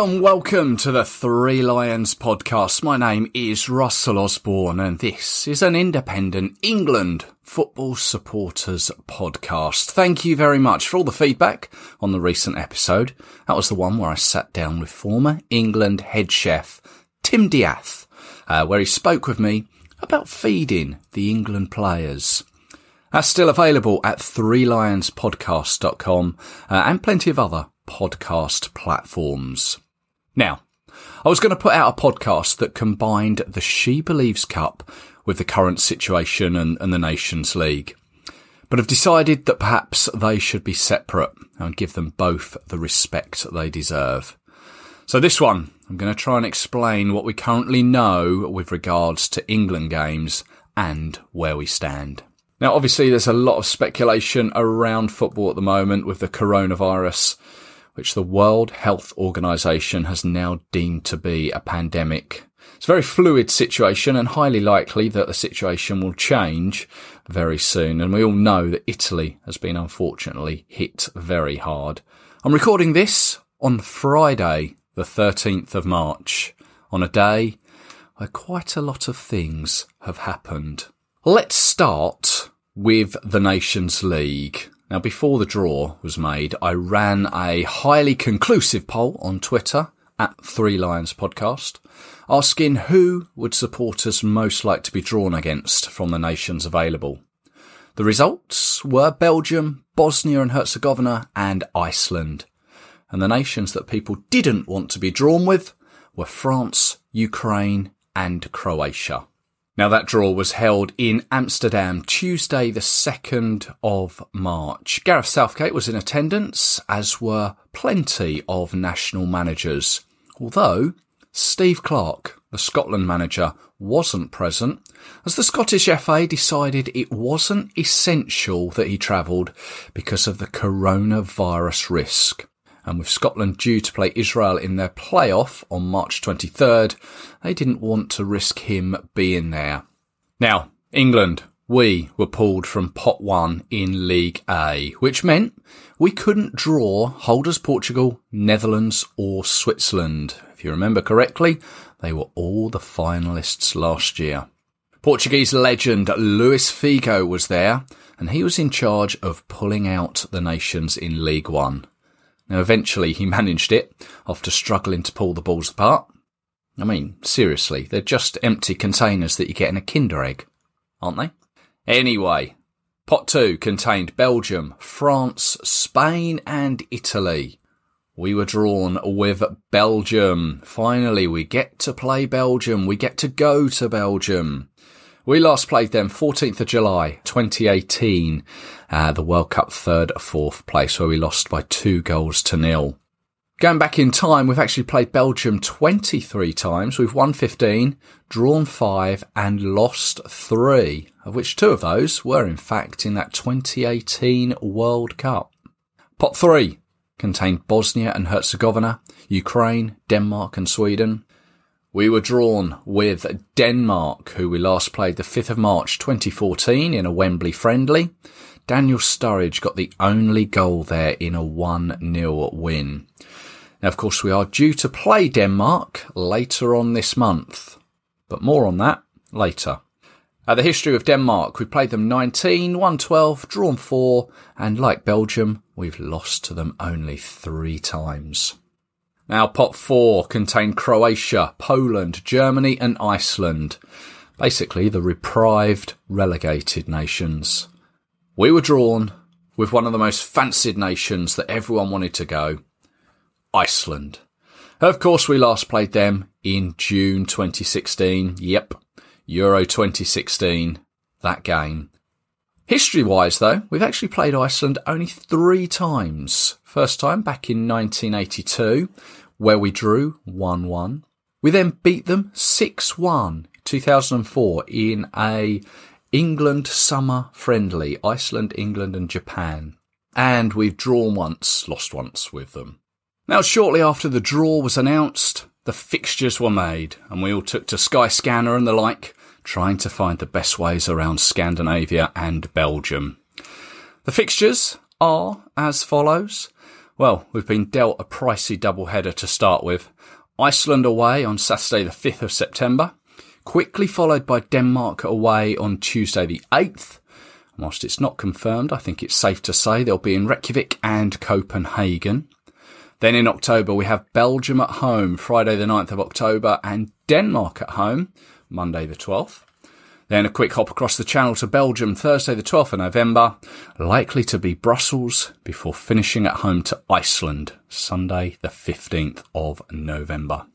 And welcome to the Three Lions podcast. My name is Russell Osborne and this is an independent England football supporters podcast. Thank you very much for all the feedback on the recent episode. That was the one where I sat down with former England head chef Tim Diath, uh, where he spoke with me about feeding the England players. That's still available at threelionspodcast.com uh, and plenty of other podcast platforms. Now, I was going to put out a podcast that combined the She Believes Cup with the current situation and, and the Nations League. But I've decided that perhaps they should be separate and give them both the respect they deserve. So this one, I'm going to try and explain what we currently know with regards to England games and where we stand. Now, obviously, there's a lot of speculation around football at the moment with the coronavirus which the World Health Organization has now deemed to be a pandemic. It's a very fluid situation and highly likely that the situation will change very soon. And we all know that Italy has been unfortunately hit very hard. I'm recording this on Friday, the 13th of March, on a day where quite a lot of things have happened. Let's start with the Nations League. Now, before the draw was made, I ran a highly conclusive poll on Twitter at Three Lions Podcast, asking who would supporters most like to be drawn against from the nations available. The results were Belgium, Bosnia and Herzegovina, and Iceland. And the nations that people didn't want to be drawn with were France, Ukraine, and Croatia. Now that draw was held in Amsterdam Tuesday the 2nd of March. Gareth Southgate was in attendance, as were plenty of national managers. Although Steve Clarke, the Scotland manager, wasn't present, as the Scottish FA decided it wasn't essential that he travelled because of the coronavirus risk and with Scotland due to play Israel in their playoff on March 23rd, they didn't want to risk him being there. Now, England, we were pulled from pot one in League A, which meant we couldn't draw holders Portugal, Netherlands or Switzerland. If you remember correctly, they were all the finalists last year. Portuguese legend Luis Figo was there, and he was in charge of pulling out the nations in League One. Now, eventually he managed it after struggling to pull the balls apart. I mean, seriously, they're just empty containers that you get in a Kinder egg, aren't they? Anyway, pot two contained Belgium, France, Spain, and Italy. We were drawn with Belgium. Finally, we get to play Belgium. We get to go to Belgium. We last played them 14th of July 2018, uh, the World Cup third, or fourth place, where we lost by two goals to nil. Going back in time, we've actually played Belgium 23 times. We've won 15, drawn five, and lost three, of which two of those were in fact in that 2018 World Cup. Pot three contained Bosnia and Herzegovina, Ukraine, Denmark, and Sweden. We were drawn with Denmark, who we last played the 5th of March 2014 in a Wembley friendly. Daniel Sturridge got the only goal there in a 1-0 win. Now, of course, we are due to play Denmark later on this month, but more on that later. At the history of Denmark, we played them 19, won 12, drawn 4, and like Belgium, we've lost to them only three times. Now, pot four contained Croatia, Poland, Germany, and Iceland. Basically, the reprived, relegated nations. We were drawn with one of the most fancied nations that everyone wanted to go Iceland. Of course, we last played them in June 2016. Yep, Euro 2016. That game. History wise, though, we've actually played Iceland only three times. First time back in 1982 where we drew 1-1. We then beat them 6-1 2004 in a England summer friendly, Iceland, England and Japan. And we've drawn once, lost once with them. Now, shortly after the draw was announced, the fixtures were made and we all took to Skyscanner and the like, trying to find the best ways around Scandinavia and Belgium. The fixtures are as follows. Well, we've been dealt a pricey doubleheader to start with. Iceland away on Saturday the 5th of September, quickly followed by Denmark away on Tuesday the 8th. Whilst it's not confirmed, I think it's safe to say they'll be in Reykjavik and Copenhagen. Then in October, we have Belgium at home, Friday the 9th of October, and Denmark at home, Monday the 12th. Then a quick hop across the channel to Belgium, Thursday the 12th of November, likely to be Brussels, before finishing at home to Iceland, Sunday the 15th of November.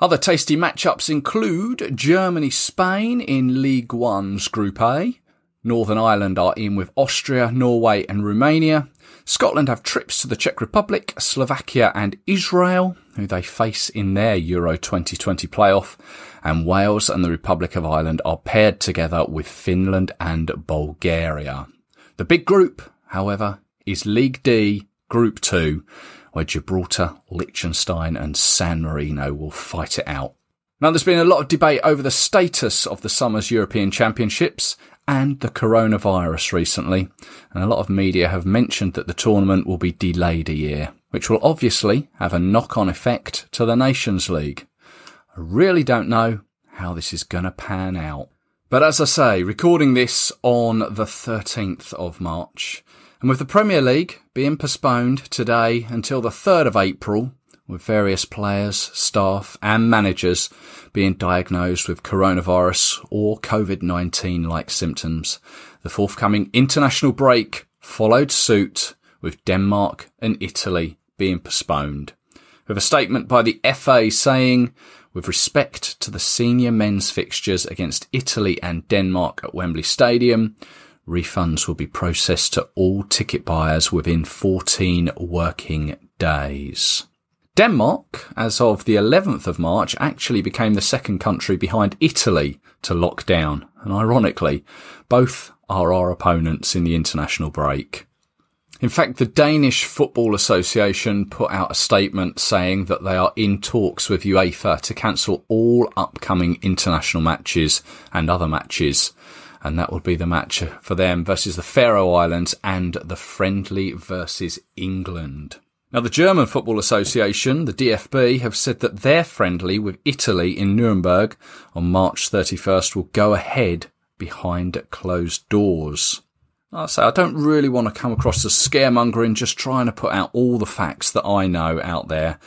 Other tasty matchups include Germany Spain in League One's Group A. Northern Ireland are in with Austria, Norway, and Romania. Scotland have trips to the Czech Republic, Slovakia, and Israel, who they face in their Euro 2020 playoff and Wales and the Republic of Ireland are paired together with Finland and Bulgaria. The big group, however, is League D, Group 2, where Gibraltar, Liechtenstein and San Marino will fight it out. Now there's been a lot of debate over the status of the summer's European Championships and the coronavirus recently, and a lot of media have mentioned that the tournament will be delayed a year, which will obviously have a knock-on effect to the Nations League. I really don't know how this is going to pan out. But as I say, recording this on the 13th of March, and with the Premier League being postponed today until the 3rd of April, with various players, staff and managers being diagnosed with coronavirus or COVID-19 like symptoms, the forthcoming international break followed suit with Denmark and Italy being postponed. With a statement by the FA saying, with respect to the senior men's fixtures against Italy and Denmark at Wembley Stadium, refunds will be processed to all ticket buyers within 14 working days. Denmark, as of the 11th of March, actually became the second country behind Italy to lock down. And ironically, both are our opponents in the international break. In fact, the Danish Football Association put out a statement saying that they are in talks with UEFA to cancel all upcoming international matches and other matches. And that would be the match for them versus the Faroe Islands and the friendly versus England. Now, the German Football Association, the DFB, have said that their friendly with Italy in Nuremberg on March 31st will go ahead behind closed doors. I say I don't really want to come across as scaremongering, just trying to put out all the facts that I know out there.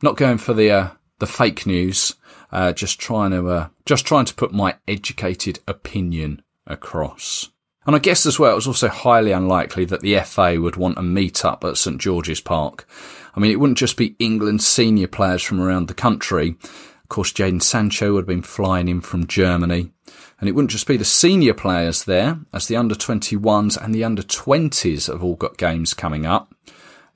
Not going for the uh, the fake news. Uh, just trying to uh, just trying to put my educated opinion across. And I guess as well, it was also highly unlikely that the FA would want a meet up at St George's Park. I mean, it wouldn't just be England's senior players from around the country. Of course, Jadon Sancho would have been flying in from Germany. And it wouldn't just be the senior players there, as the under 21s and the under 20s have all got games coming up.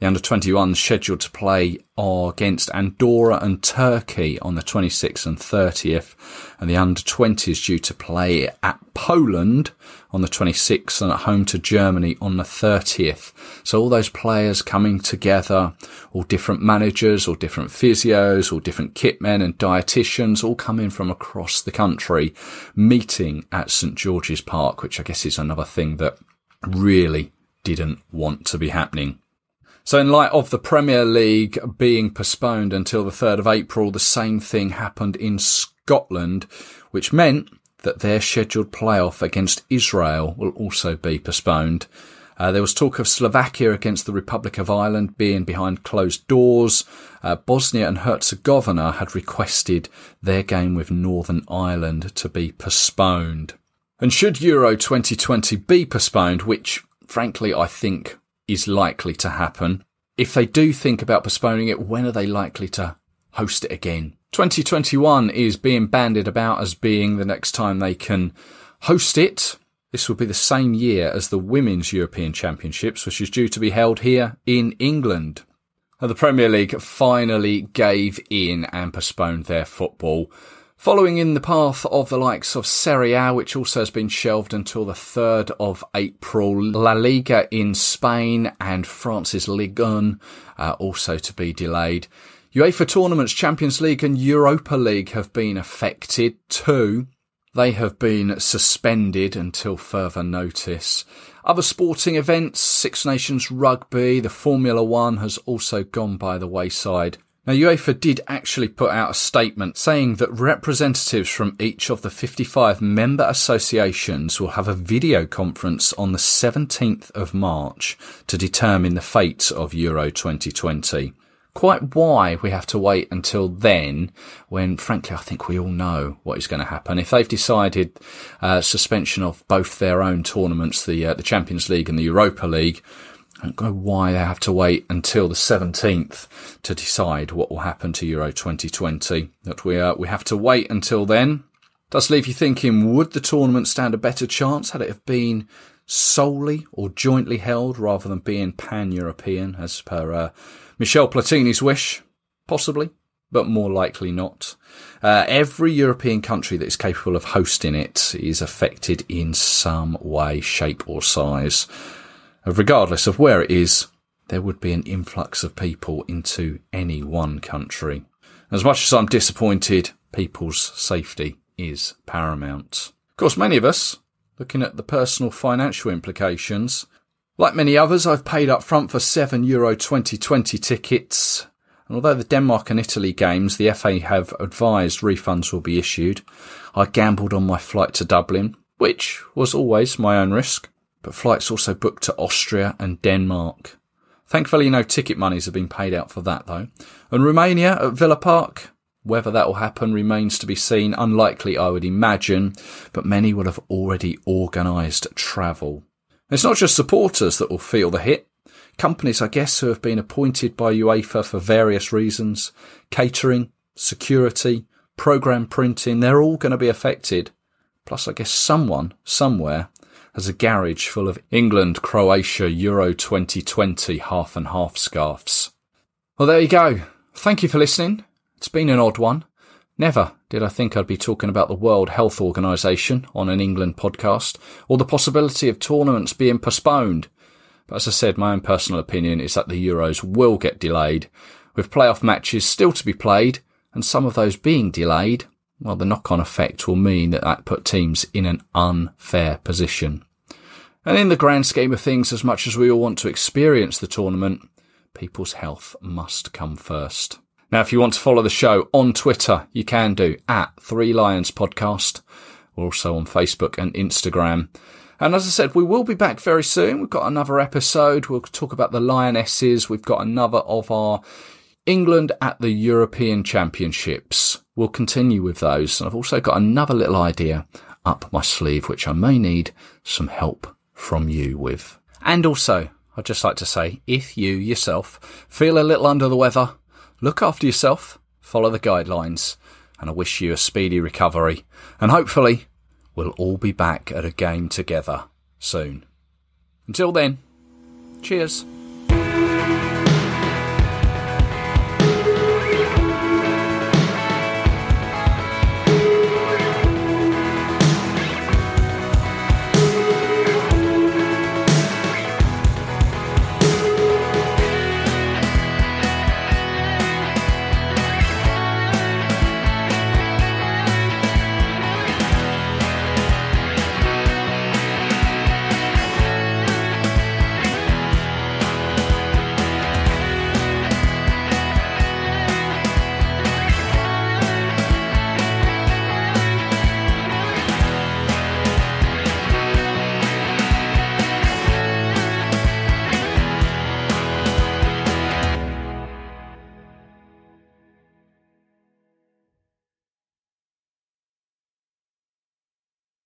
The under 21s scheduled to play are against Andorra and Turkey on the 26th and 30th, and the under 20s due to play at Poland on the 26th and at home to Germany on the 30th. So all those players coming together, all different managers, all different physios, all different kitmen and dietitians, all coming from across the country, meeting at St George's Park, which I guess is another thing that really didn't want to be happening. So in light of the Premier League being postponed until the 3rd of April, the same thing happened in Scotland, which meant that their scheduled playoff against Israel will also be postponed. Uh, there was talk of Slovakia against the Republic of Ireland being behind closed doors. Uh, Bosnia and Herzegovina had requested their game with Northern Ireland to be postponed. And should Euro 2020 be postponed, which frankly I think is likely to happen. If they do think about postponing it, when are they likely to host it again? 2021 is being banded about as being the next time they can host it. This will be the same year as the Women's European Championships, which is due to be held here in England. The Premier League finally gave in and postponed their football Following in the path of the likes of Serie A, which also has been shelved until the 3rd of April, La Liga in Spain and France's Ligue 1 uh, also to be delayed. UEFA tournaments, Champions League and Europa League have been affected too. They have been suspended until further notice. Other sporting events, Six Nations Rugby, the Formula One has also gone by the wayside. Now, UEFA did actually put out a statement saying that representatives from each of the 55 member associations will have a video conference on the 17th of March to determine the fate of Euro 2020. Quite why we have to wait until then, when frankly I think we all know what is going to happen. If they've decided uh, suspension of both their own tournaments, the uh, the Champions League and the Europa League, I don't know why they have to wait until the 17th to decide what will happen to Euro 2020. That we uh, we have to wait until then. Does leave you thinking: Would the tournament stand a better chance had it have been solely or jointly held rather than being pan-European, as per uh, Michel Platini's wish? Possibly, but more likely not. Uh, every European country that is capable of hosting it is affected in some way, shape, or size regardless of where it is, there would be an influx of people into any one country. As much as I'm disappointed, people's safety is paramount. Of course, many of us, looking at the personal financial implications, like many others, I've paid up front for 7 Euro 2020 tickets. And although the Denmark and Italy games, the FA have advised refunds will be issued, I gambled on my flight to Dublin, which was always my own risk but flights also booked to Austria and Denmark. Thankfully, no ticket monies have been paid out for that though. And Romania at Villa Park, whether that will happen remains to be seen. Unlikely, I would imagine, but many will have already organised travel. It's not just supporters that will feel the hit. Companies, I guess, who have been appointed by UEFA for various reasons, catering, security, program printing, they're all going to be affected. Plus, I guess someone, somewhere, has a garage full of England, Croatia, Euro 2020 half and half scarves. Well, there you go. Thank you for listening. It's been an odd one. Never did I think I'd be talking about the World Health Organization on an England podcast or the possibility of tournaments being postponed. But as I said, my own personal opinion is that the Euros will get delayed, with playoff matches still to be played and some of those being delayed. Well, the knock-on effect will mean that that put teams in an unfair position. And in the grand scheme of things, as much as we all want to experience the tournament, people's health must come first. Now, if you want to follow the show on Twitter, you can do at Three Lions Podcast. We're also on Facebook and Instagram. And as I said, we will be back very soon. We've got another episode. We'll talk about the Lionesses. We've got another of our England at the European Championships. We'll continue with those. And I've also got another little idea up my sleeve, which I may need some help from you with. And also, I'd just like to say, if you yourself feel a little under the weather, look after yourself, follow the guidelines, and I wish you a speedy recovery. And hopefully, we'll all be back at a game together soon. Until then, cheers.